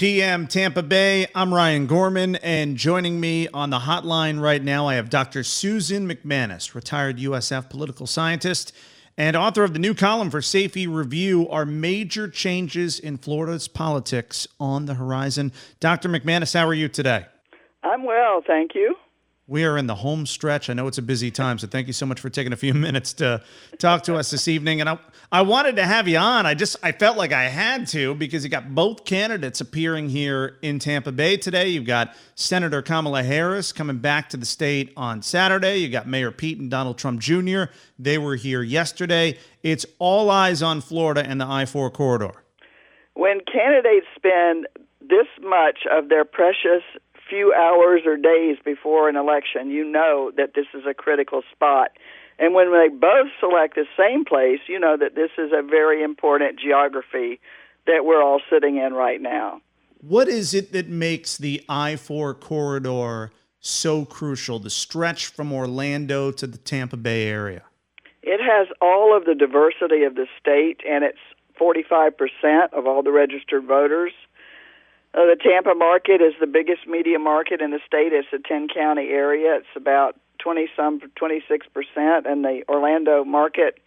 PM Tampa Bay. I'm Ryan Gorman, and joining me on the hotline right now, I have Dr. Susan MacManus, retired USF political scientist and author of the new column for Sayfie Review Are Major Changes in Florida's Politics on the Horizon? Dr. MacManus, how are you today? I'm well, thank you. We are in the home stretch. I know it's a busy time, so thank you so much for taking a few minutes to talk to us this evening. And I, I wanted to have you on. I just I felt like I had to because you got both candidates appearing here in Tampa Bay today. You've got Senator Kamala Harris coming back to the state on Saturday. You got Mayor Pete and Donald Trump Jr. They were here yesterday. It's all eyes on Florida and the I-4 corridor. When candidates spend this much of their precious few hours or days before an election, you know that this is a critical spot. And when they both select the same place, you know that this is a very important geography that we're all sitting in right now. What is it that makes the I 4 corridor so crucial, the stretch from Orlando to the Tampa Bay area? It has all of the diversity of the state, and it's 45% of all the registered voters. Uh, the Tampa market is the biggest media market in the state. It's a 10 county area. It's about 20 some 26 percent, and the Orlando market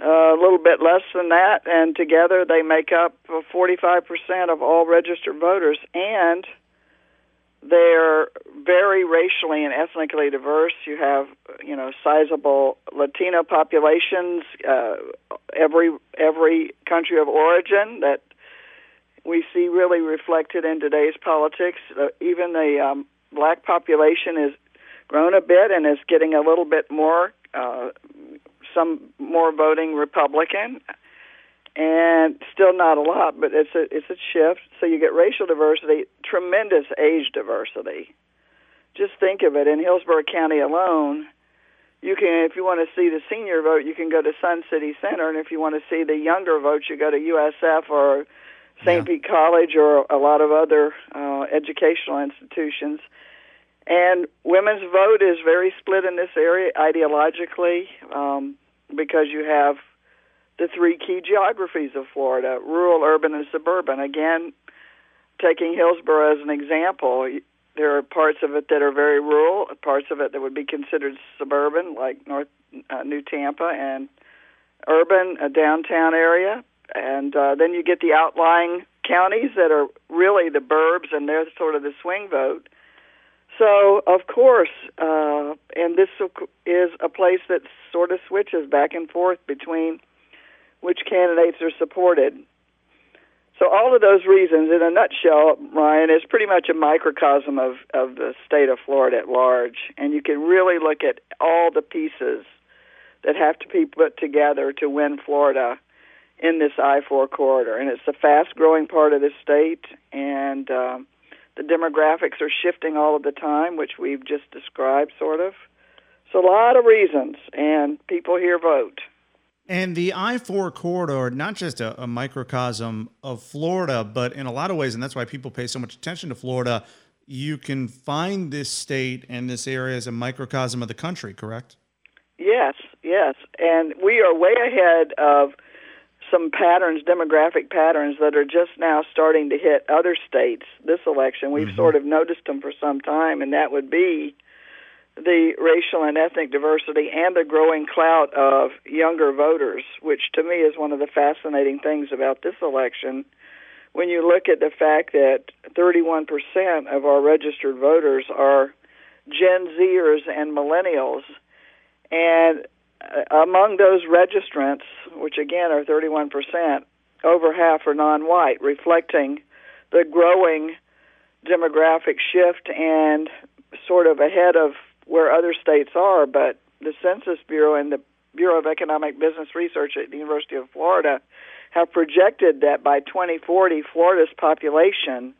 uh, a little bit less than that. And together they make up 45 percent of all registered voters, and they're very racially and ethnically diverse. You have you know sizable Latino populations. Uh, every every country of origin that we see really reflected in today's politics. Uh, even the um, black population has grown a bit and is getting a little bit more, uh, some more voting Republican, and still not a lot, but it's a it's a shift. So you get racial diversity, tremendous age diversity. Just think of it in Hillsborough County alone. You can, if you want to see the senior vote, you can go to Sun City Center, and if you want to see the younger vote, you go to USF or St. Yeah. Pete College or a lot of other uh, educational institutions. And women's vote is very split in this area ideologically um, because you have the three key geographies of Florida rural, urban, and suburban. Again, taking Hillsborough as an example, there are parts of it that are very rural, parts of it that would be considered suburban, like North uh, New Tampa, and urban, a downtown area, and uh, then you get the outlying counties that are really the burbs, and they're sort of the swing vote. So, of course, uh, and this is a place that sort of switches back and forth between which candidates are supported. So, all of those reasons, in a nutshell, Ryan, is pretty much a microcosm of, of the state of Florida at large. And you can really look at all the pieces that have to be put together to win Florida in this I 4 corridor. And it's a fast growing part of the state, and um, the demographics are shifting all of the time, which we've just described, sort of. So, a lot of reasons, and people here vote. And the I 4 corridor, not just a, a, microcosm of Florida, but in a lot of ways, and that's why people pay so much attention to Florida, you can find this state and this area as a microcosm of the country, correct? Yes, yes. And we are way ahead of some patterns, demographic patterns that are just now starting to hit other states this election. We've mm-hmm. sort of noticed them for some time, and that would be the racial and ethnic diversity and the growing clout of younger voters, which to me is one of the fascinating things about this election. When you look at the fact that 31% of our registered voters are Gen Zers and millennials, and Uh, among those registrants, which again are 31%, over half are non white, reflecting the growing demographic shift and sort of ahead of where other states are. But the Census Bureau and the Bureau of Economic Business Research at the University of Florida have projected that by 2040, Florida's population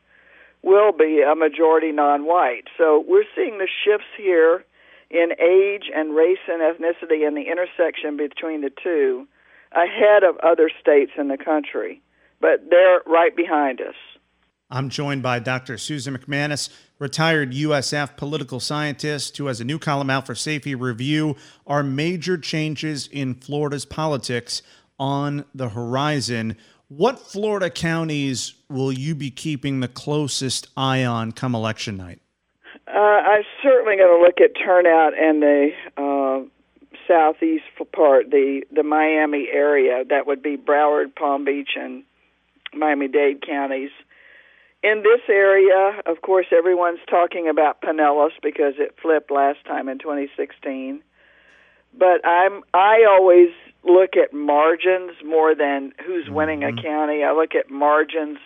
will be a majority non-white. So we're seeing the shifts here in age and race and ethnicity and the intersection between the two ahead of other states in the country. But they're right behind us. I'm joined by Dr. Susan MacManus, retired USF political scientist, who has a new column out for Sayfie Review. Are major changes in Florida's politics on the horizon? What Florida counties will you be keeping the closest eye on come election night? Uh, I'm certainly going to look at turnout in the uh, southeast part, the the Miami area. That would be Broward, Palm Beach, and Miami Dade counties. In this area, of course, everyone's talking about Pinellas because it flipped last time in 2016. But I'm I always look at margins more than who's winning a county. I look at margins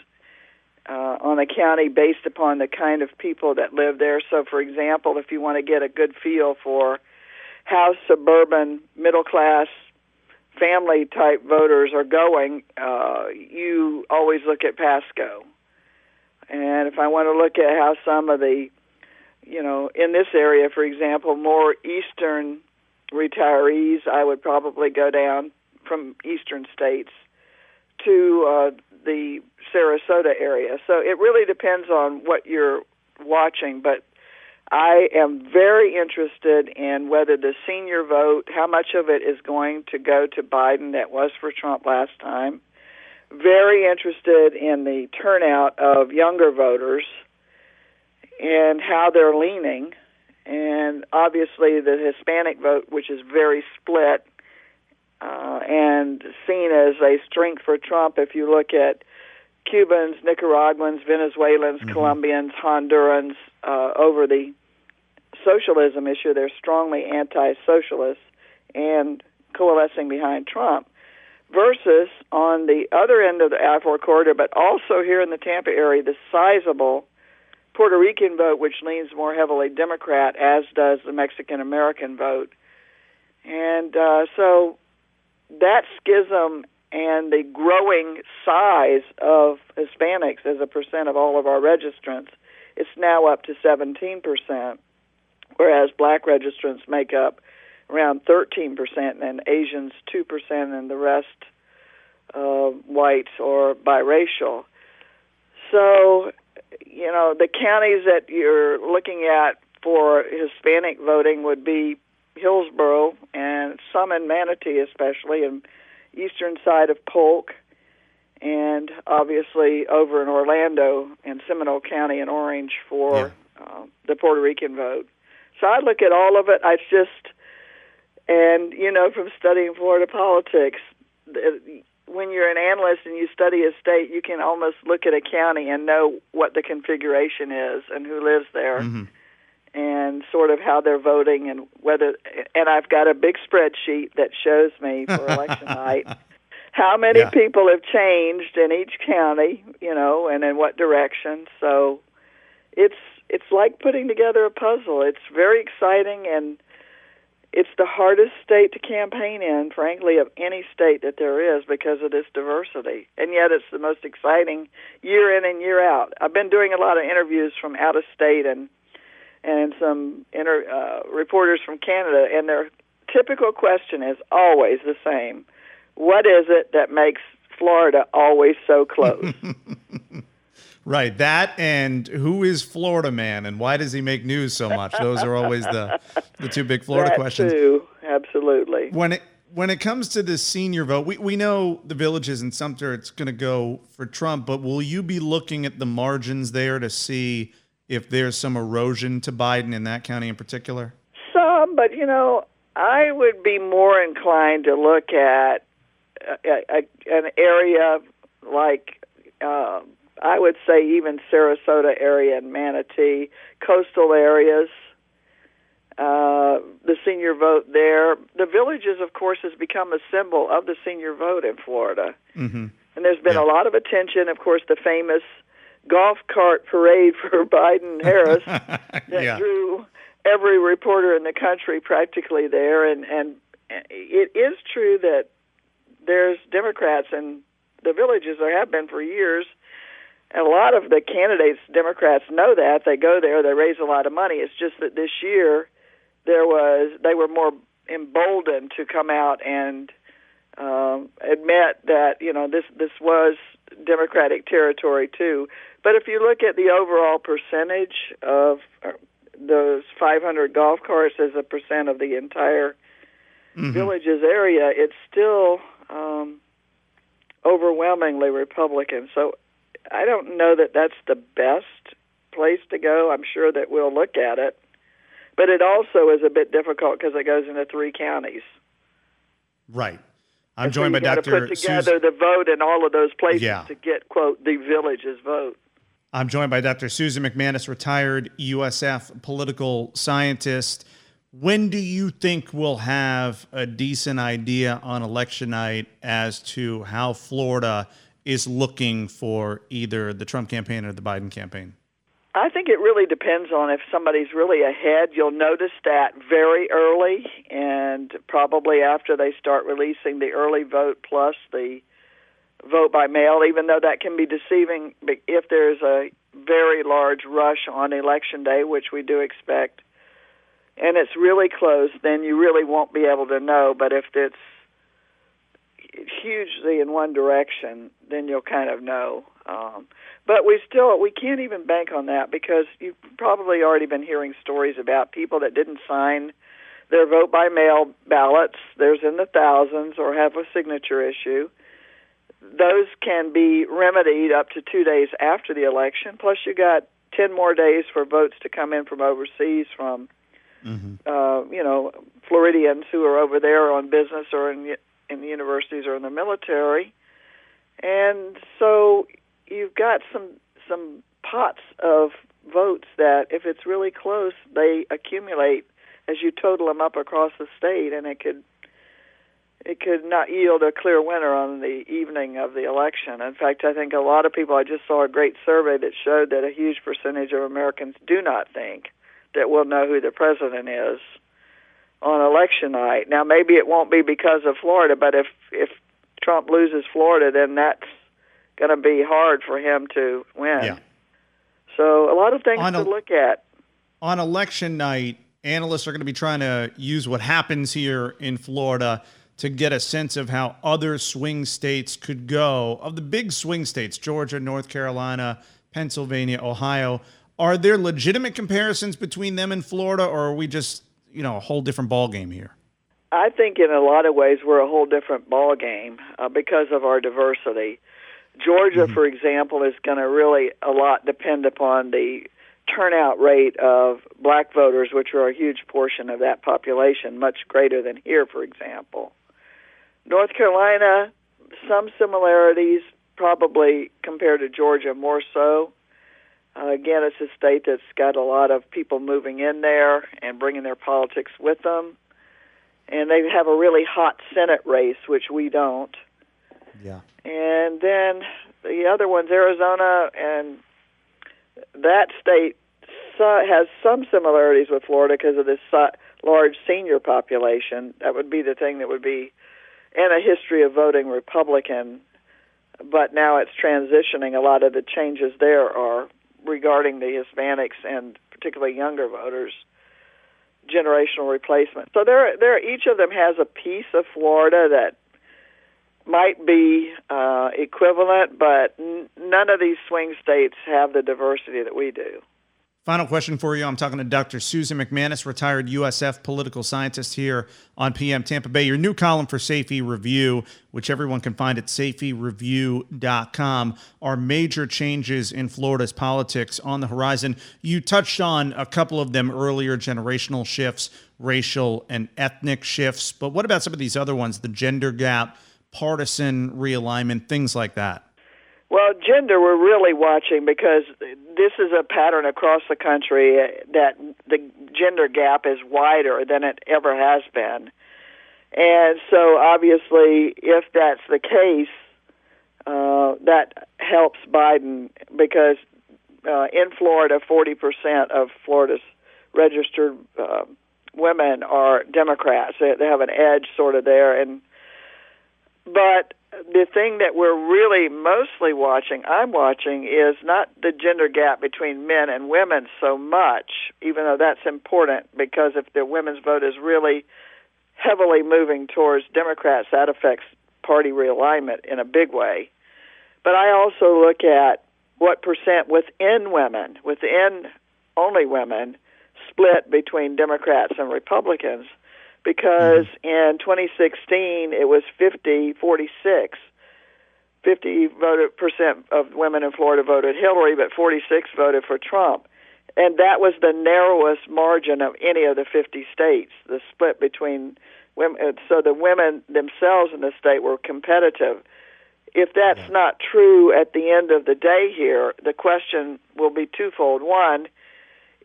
uh, on a county based upon the kind of people that live there. So, for example, if you want to get a good feel for how suburban, middle class, family type voters are going, uh, you always look at Pasco. And if I want to look at how some of the, you know, in this area, for example, more eastern retirees, I would probably go down from eastern states to uh, the Sarasota area. So it really depends on what you're watching, but I am very interested in whether the senior vote, how much of it is going to go to Biden that was for Trump last time. Very interested in the turnout of younger voters and how they're leaning. And obviously, the Hispanic vote, which is very split uh, and seen as a strength for Trump if you look at Cubans, Nicaraguans, Venezuelans, mm-hmm. Colombians, Hondurans uh, over the socialism issue. They're strongly anti socialist and coalescing behind Trump. Versus on the other end of the I 4 corridor, but also here in the Tampa area, the sizable Puerto Rican vote, which leans more heavily Democrat, as does the Mexican American vote. And uh, so that schism and the growing size of Hispanics as a percent of all of our registrants, it's now up to 17%, whereas black registrants make up around 13%, and Asians 2%, and the rest uh, white or biracial. So, you know, the counties that you're looking at for Hispanic voting would be Hillsborough some in Manatee, especially, in eastern side of Polk, and obviously over in Orlando and Seminole County and Orange for yeah. uh, the Puerto Rican vote. So I look at all of it. I just, and you know, from studying Florida politics, when you're an analyst and you study a state, you can almost look at a county and know what the configuration is and who lives there. Mm-hmm and sort of how they're voting and whether and I've got a big spreadsheet that shows me for election night how many yeah. people have changed in each county, you know, and in what direction. So it's it's like putting together a puzzle. It's very exciting and it's the hardest state to campaign in, frankly, of any state that there is because of this diversity. And yet it's the most exciting year in and year out. I've been doing a lot of interviews from out of state and and some inter, uh, reporters from Canada, and their typical question is always the same: What is it that makes Florida always so close? right, that and who is Florida man, and why does he make news so much? Those are always the the two big Florida that questions. Too, absolutely. When it when it comes to the senior vote, we, we know the villages in Sumter, it's going to go for Trump, but will you be looking at the margins there to see if there's some erosion to Biden in that county in particular? Some, but you know, I would be more inclined to look at a, a, an area like uh, I would say even Sarasota area and Manatee, coastal areas. Uh, the senior vote there. The villages, of course, has become a symbol of the senior vote in Florida. Mm-hmm. And there's been yeah. a lot of attention. Of course, the famous golf cart parade for Biden Harris that yeah. drew every reporter in the country practically there and and it is true that there's Democrats in the villages. There have been for years. And a lot of the candidates, Democrats, know that. They go there, they raise a lot of money. It's just that this year there was they were more emboldened to come out and um, admit that you know this this was Democratic territory too. But if you look at the overall percentage of uh, those 500 golf carts as a percent of the entire mm-hmm. village's area, it's still um, overwhelmingly Republican. So I don't know that that's the best place to go. I'm sure that we'll look at it, but it also is a bit difficult because it goes into three counties. Right. I'm joined so by Dr. Put together the vote in all of those places yeah. to get quote the village's vote. I'm joined by Dr. Susan MacManus, retired USF political scientist. When do you think we'll have a decent idea on election night as to how Florida is looking for either the Trump campaign or the Biden campaign? I think it really depends on if somebody's really ahead. You'll notice that very early, and probably after they start releasing the early vote plus the vote by mail, even though that can be deceiving if there's a very large rush on election day, which we do expect, and it's really close, then you really won't be able to know. But if it's hugely in one direction, then you'll kind of know. Um, but we still we can't even bank on that because you've probably already been hearing stories about people that didn't sign their vote by mail ballots. There's in the thousands or have a signature issue. Those can be remedied up to two days after the election. Plus, you got ten more days for votes to come in from overseas from, mm-hmm. uh, you know, Floridians who are over there on business or in in the universities or in the military. And so you've got some some pots of votes that, if it's really close, they accumulate as you total them up across the state, and it could it could not yield a clear winner on the evening of the election. In fact, I think a lot of people. I just saw a great survey that showed that a huge percentage of Americans do not think that we'll know who the president is on election night. Now, maybe it won't be because of Florida, but if if Trump loses Florida, then that's going to be hard for him to win. Yeah. So a lot of things on to a, look at. On election night, analysts are going to be trying to use what happens here in Florida to get a sense of how other swing states could go. Of the big swing states, Georgia, North Carolina, Pennsylvania, Ohio, are there legitimate comparisons between them and Florida, or are we just, you know, a whole different ball game here? I think in a lot of ways we're a whole different ball game uh, because of our diversity. Georgia, mm-hmm. for example, is going to really a lot depend upon the turnout rate of black voters, which are a huge portion of that population, much greater than here, for example. North Carolina, some similarities, probably compared to Georgia more so. Uh, again, it's a state that's got a lot of people moving in there and bringing their politics with them. And they have a really hot Senate race, which we don't. Yeah. And then the other one's Arizona, and that state has some similarities with Florida because of this large senior population. That would be the thing that would be, and a history of voting Republican. But now it's transitioning. A lot of the changes there are regarding the Hispanics and particularly younger voters generational replacement. So there, there, each of them has a piece of Florida that might be uh, equivalent, but n- none of these swing states have the diversity that we do. Final question for you. I'm talking to Dr. Susan MacManus, retired USF political scientist here on PM Tampa Bay. Your new column for Sayfie Review, which everyone can find at sayfiereview.com, are major changes in Florida's politics on the horizon. You touched on a couple of them earlier generational shifts, racial and ethnic shifts. But what about some of these other ones, the gender gap? Partisan realignment, things like that? Well, gender, we're really watching because this is a pattern across the country that the gender gap is wider than it ever has been. And so, obviously, if that's the case, uh, that helps Biden because uh, in Florida, 40% of Florida's registered uh, women are Democrats. They, they have an edge sort of there. And but the thing that we're really mostly watching, I'm watching, is not the gender gap between men and women so much, even though that's important because if the women's vote is really heavily moving towards Democrats, that affects party realignment in a big way. But I also look at what percent within women, within only women, split between Democrats and Republicans because mm-hmm. in 2016 it was 50 46 50 voted percent of women in Florida voted Hillary but 46 voted for Trump and that was the narrowest margin of any of the 50 states the split between women uh, so the women themselves in the state were competitive if that's yeah. not true at the end of the day here the question will be twofold one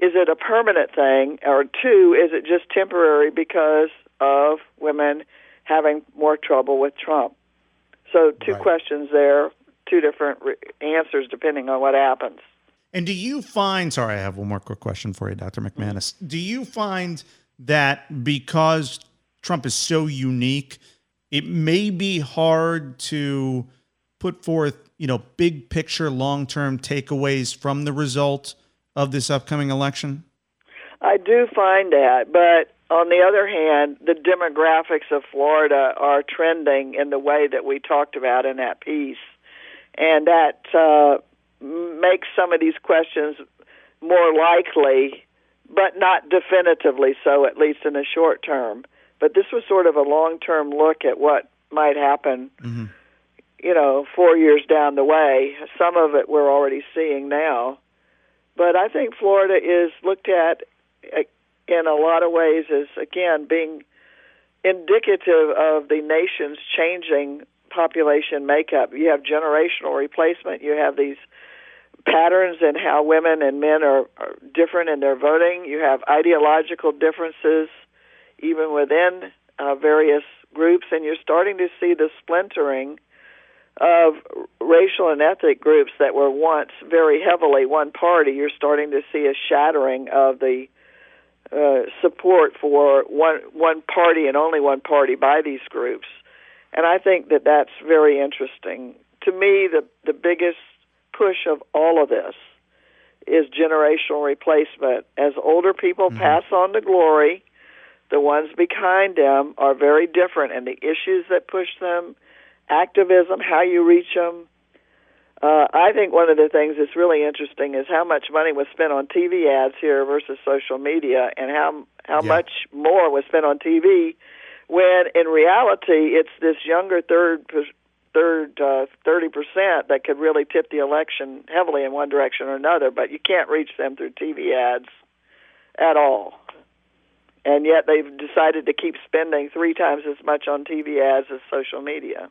is it a permanent thing, or two, is it just temporary because of women having more trouble with Trump? So, two right. questions there, two different re- answers depending on what happens. And do you find, sorry, I have one more quick question for you, Dr. MacManus. Do you find that because Trump is so unique, it may be hard to put forth, you know, big picture, long term takeaways from the result of this upcoming election? I do find that, but on the other hand, the demographics of Florida are trending in the way that we talked about in that piece, and that uh, makes some of these questions more likely, but not definitively so, at least in the short term. But this was sort of a long term look at what might happen. Mm-hmm. You know, four years down the way, some of it we're already seeing now. But I think Florida is looked at uh, in a lot of ways as, again, being indicative of the nation's changing population makeup. You have generational replacement, you have these patterns in how women and men are, are different in their voting, you have ideological differences even within uh, various groups, and you're starting to see the splintering of racial and ethnic groups that were once very heavily one party, you're starting to see a shattering of the uh, support for one one party and only one party by these groups, and I think that that's very interesting. To me, the the biggest push of all of this is generational replacement. As older people mm-hmm. pass on to glory, the ones behind them are very different, and the issues that push them activism, how you reach them. Uh, I think one of the things that's really interesting is how much money was spent on TV ads here versus social media, and how how yeah. much more was spent on TV. When in reality, it's this younger third third uh, thirty uh, percent that could really tip the election heavily in one direction or another. But you can't reach them through TV ads at all. And yet they've decided to keep spending three times as much on TV ads as social media.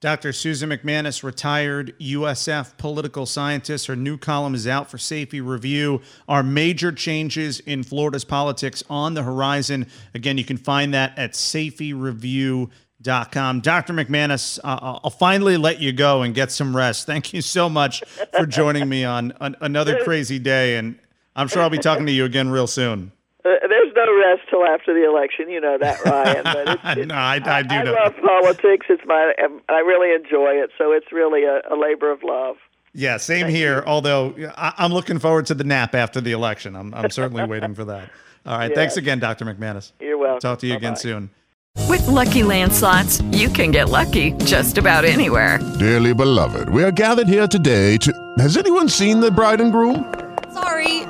Dr. Susan MacManus, retired USF political scientist. Her new column is out for Sayfie Review. Are major changes in Florida's politics on the horizon? Again, you can find that at sayfiereview.com. Dr. MacManus, uh, I'll finally let you go and get some rest. Thank you so much for joining me on, on another crazy day. And I'm sure I'll be talking to you again real soon. There's no rest till after the election. You know that, Ryan. But it's, it's, no, I, I do. I, know. I love politics. It's my. Um, I really enjoy it. So it's really a, a labor of love. Yeah, same Thank here. You. Although I, am looking forward to the nap after the election. I'm, I'm certainly waiting for that. All right. Yes. Thanks again, Dr. MacManus. You're welcome. Talk to you Bye-bye. again soon. With lucky landslots, you can get lucky just about anywhere. Dearly beloved, we are gathered here today to. Has anyone seen the bride and groom? Sorry,